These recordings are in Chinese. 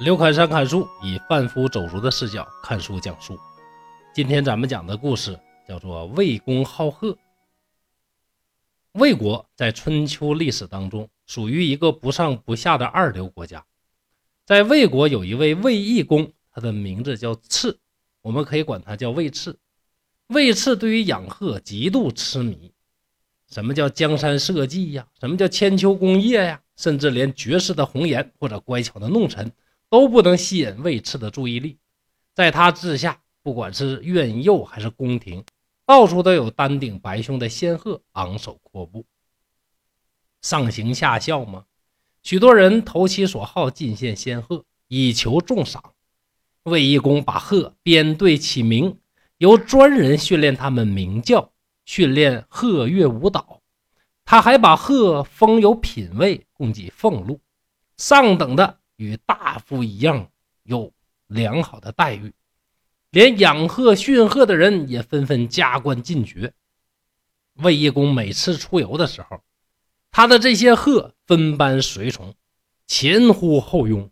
刘侃山看书，以贩夫走卒的视角看书讲书。今天咱们讲的故事叫做魏公好鹤。魏国在春秋历史当中属于一个不上不下的二流国家。在魏国有一位魏义公，他的名字叫赤，我们可以管他叫魏赤。魏赤对于养鹤极度痴迷。什么叫江山社稷呀？什么叫千秋功业呀？甚至连绝世的红颜或者乖巧的弄臣。都不能吸引魏赤的注意力，在他治下，不管是苑囿还是宫廷，到处都有丹顶白胸的仙鹤昂首阔步，上行下效吗？许多人投其所好进献仙鹤，以求重赏。卫懿公把鹤编队起名，由专人训练他们鸣叫，训练鹤乐舞蹈。他还把鹤封有品位，供给俸禄，上等的。与大夫一样有良好的待遇，连养鹤驯鹤的人也纷纷加官进爵。魏懿公每次出游的时候，他的这些鹤分班随从，前呼后拥，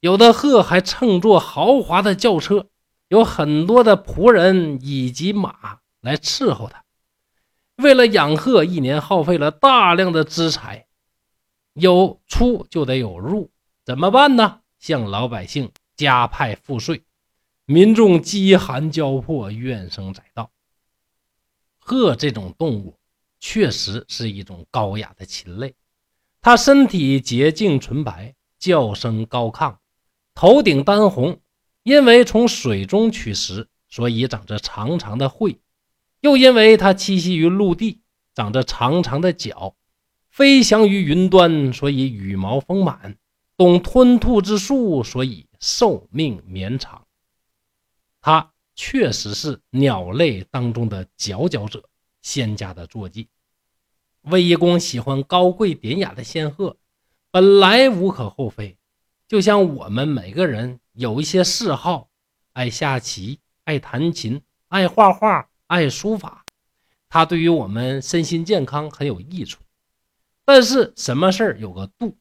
有的鹤还乘坐豪华的轿车，有很多的仆人以及马来伺候他。为了养鹤，一年耗费了大量的资财，有出就得有入。怎么办呢？向老百姓加派赋税，民众饥寒交迫，怨声载道。鹤这种动物确实是一种高雅的禽类，它身体洁净纯白，叫声高亢，头顶丹红。因为从水中取食，所以长着长长的喙；又因为它栖息于陆地，长着长长的脚，飞翔于云端，所以羽毛丰满。懂吞吐之术，所以寿命绵长。它确实是鸟类当中的佼佼者，仙家的坐骑。魏一公喜欢高贵典雅的仙鹤，本来无可厚非。就像我们每个人有一些嗜好，爱下棋、爱弹琴、爱画画、爱书法，它对于我们身心健康很有益处。但是什么事儿有个度？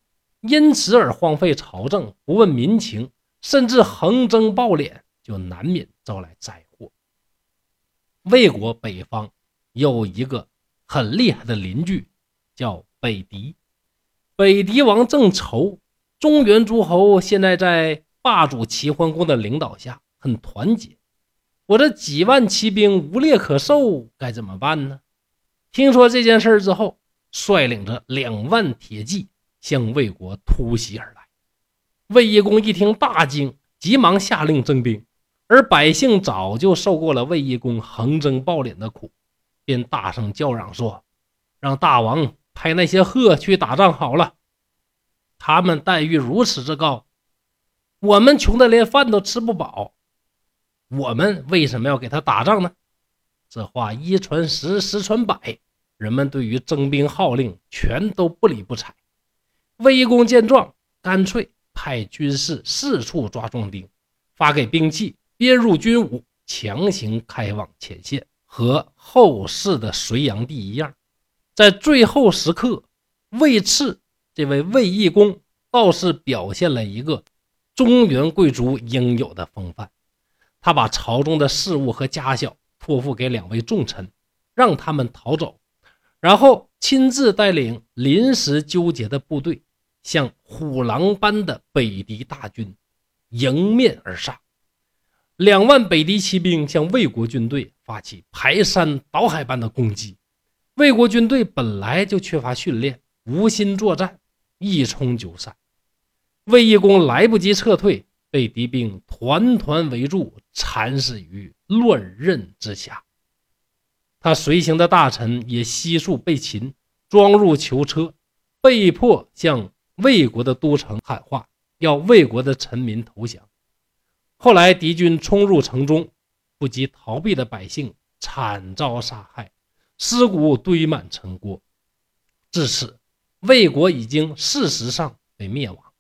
因此而荒废朝政，不问民情，甚至横征暴敛，就难免招来灾祸。魏国北方有一个很厉害的邻居，叫北狄。北狄王正愁中原诸侯现在在霸主齐桓公的领导下很团结，我这几万骑兵无猎可狩，该怎么办呢？听说这件事之后，率领着两万铁骑。向魏国突袭而来，魏懿公一听大惊，急忙下令征兵。而百姓早就受过了魏懿公横征暴敛的苦，便大声叫嚷说：“让大王派那些鹤去打仗好了，他们待遇如此之高，我们穷的连饭都吃不饱，我们为什么要给他打仗呢？”这话一传十，十传百，人们对于征兵号令全都不理不睬。魏懿公见状，干脆派军士四处抓壮丁，发给兵器，编入军伍，强行开往前线。和后世的隋炀帝一样，在最后时刻，魏赤这位魏义公倒是表现了一个中原贵族应有的风范。他把朝中的事务和家小托付给两位重臣，让他们逃走，然后亲自带领临时纠结的部队。像虎狼般的北狄大军迎面而上，两万北狄骑兵向魏国军队发起排山倒海般的攻击。魏国军队本来就缺乏训练，无心作战，一冲就散。魏懿公来不及撤退，被敌兵团团围住，惨死于乱刃之下。他随行的大臣也悉数被擒，装入囚车，被迫向。魏国的都城喊话，要魏国的臣民投降。后来敌军冲入城中，不及逃避的百姓惨遭杀害，尸骨堆满城郭。至此，魏国已经事实上被灭亡。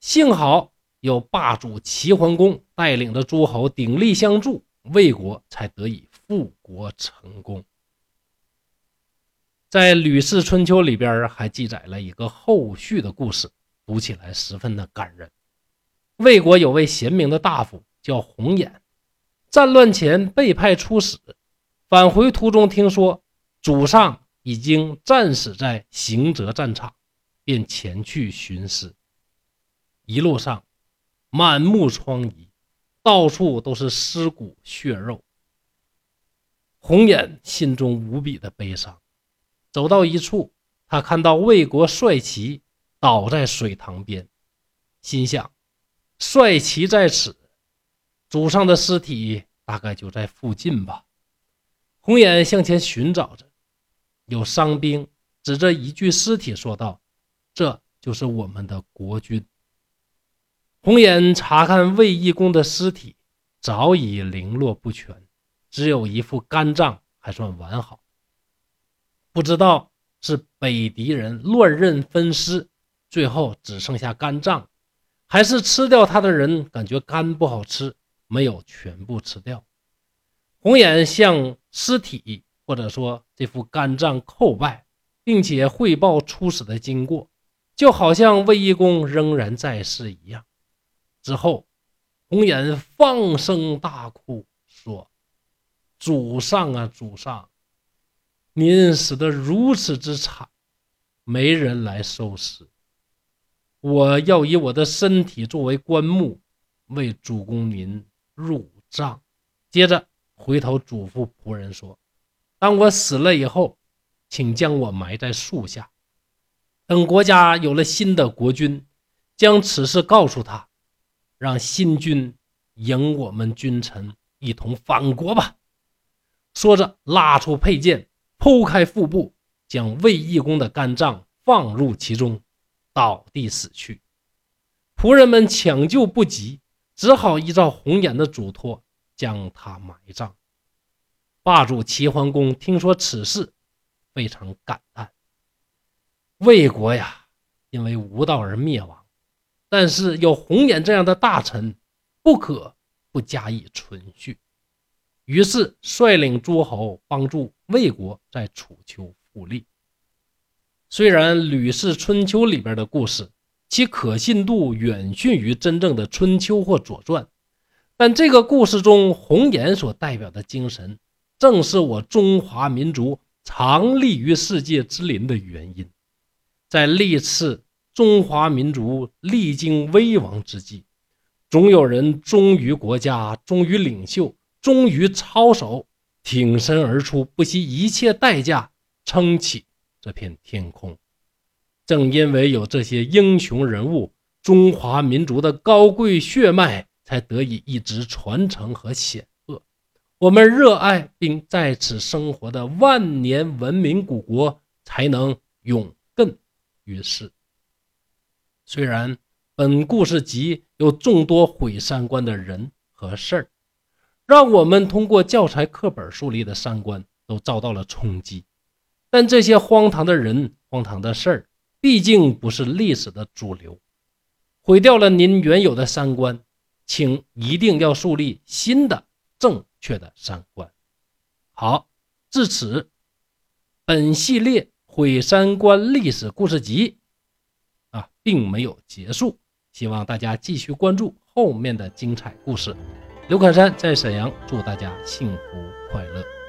幸好有霸主齐桓公带领着诸侯鼎力相助，魏国才得以复国成功。在《吕氏春秋》里边还记载了一个后续的故事，读起来十分的感人。魏国有位贤明的大夫叫红眼，战乱前被派出使，返回途中听说主上已经战死在行泽战场，便前去寻尸。一路上满目疮痍，到处都是尸骨血肉。红眼心中无比的悲伤，走到一处，他看到魏国帅旗倒在水塘边，心想：帅旗在此，祖上的尸体大概就在附近吧。红眼向前寻找着，有伤兵指着一具尸体说道：“这就是我们的国君。”红眼查看卫懿公的尸体，早已零落不全。只有一副肝脏还算完好，不知道是北狄人乱刃分尸，最后只剩下肝脏，还是吃掉他的人感觉肝不好吃，没有全部吃掉。红眼向尸体或者说这副肝脏叩拜，并且汇报出死的经过，就好像卫懿公仍然在世一样。之后，红眼放声大哭，说。主上啊，主上，您死得如此之惨，没人来收尸。我要以我的身体作为棺木，为主公您入葬。接着回头嘱咐仆人说：“当我死了以后，请将我埋在树下。等国家有了新的国君，将此事告诉他，让新君迎我们君臣一同返国吧。”说着，拉出佩剑，剖开腹部，将卫懿公的肝脏放入其中，倒地死去。仆人们抢救不及，只好依照红颜的嘱托，将他埋葬。霸主齐桓公听说此事，非常感叹：魏国呀，因为无道而灭亡，但是有红颜这样的大臣，不可不加以存续。于是率领诸侯帮助魏国在楚丘复立。虽然《吕氏春秋》里边的故事其可信度远逊于真正的《春秋》或《左传》，但这个故事中红颜所代表的精神，正是我中华民族常立于世界之林的原因。在历次中华民族历经危亡之际，总有人忠于国家，忠于领袖。终于操守，挺身而出，不惜一切代价撑起这片天空。正因为有这些英雄人物，中华民族的高贵血脉才得以一直传承和显赫。我们热爱并在此生活的万年文明古国才能永亘于世。虽然本故事集有众多毁三观的人和事儿。让我们通过教材课本树立的三观都遭到了冲击，但这些荒唐的人、荒唐的事儿，毕竟不是历史的主流，毁掉了您原有的三观，请一定要树立新的正确的三观。好，至此，本系列毁三观历史故事集啊，并没有结束，希望大家继续关注后面的精彩故事。刘凯山在沈阳，祝大家幸福快乐。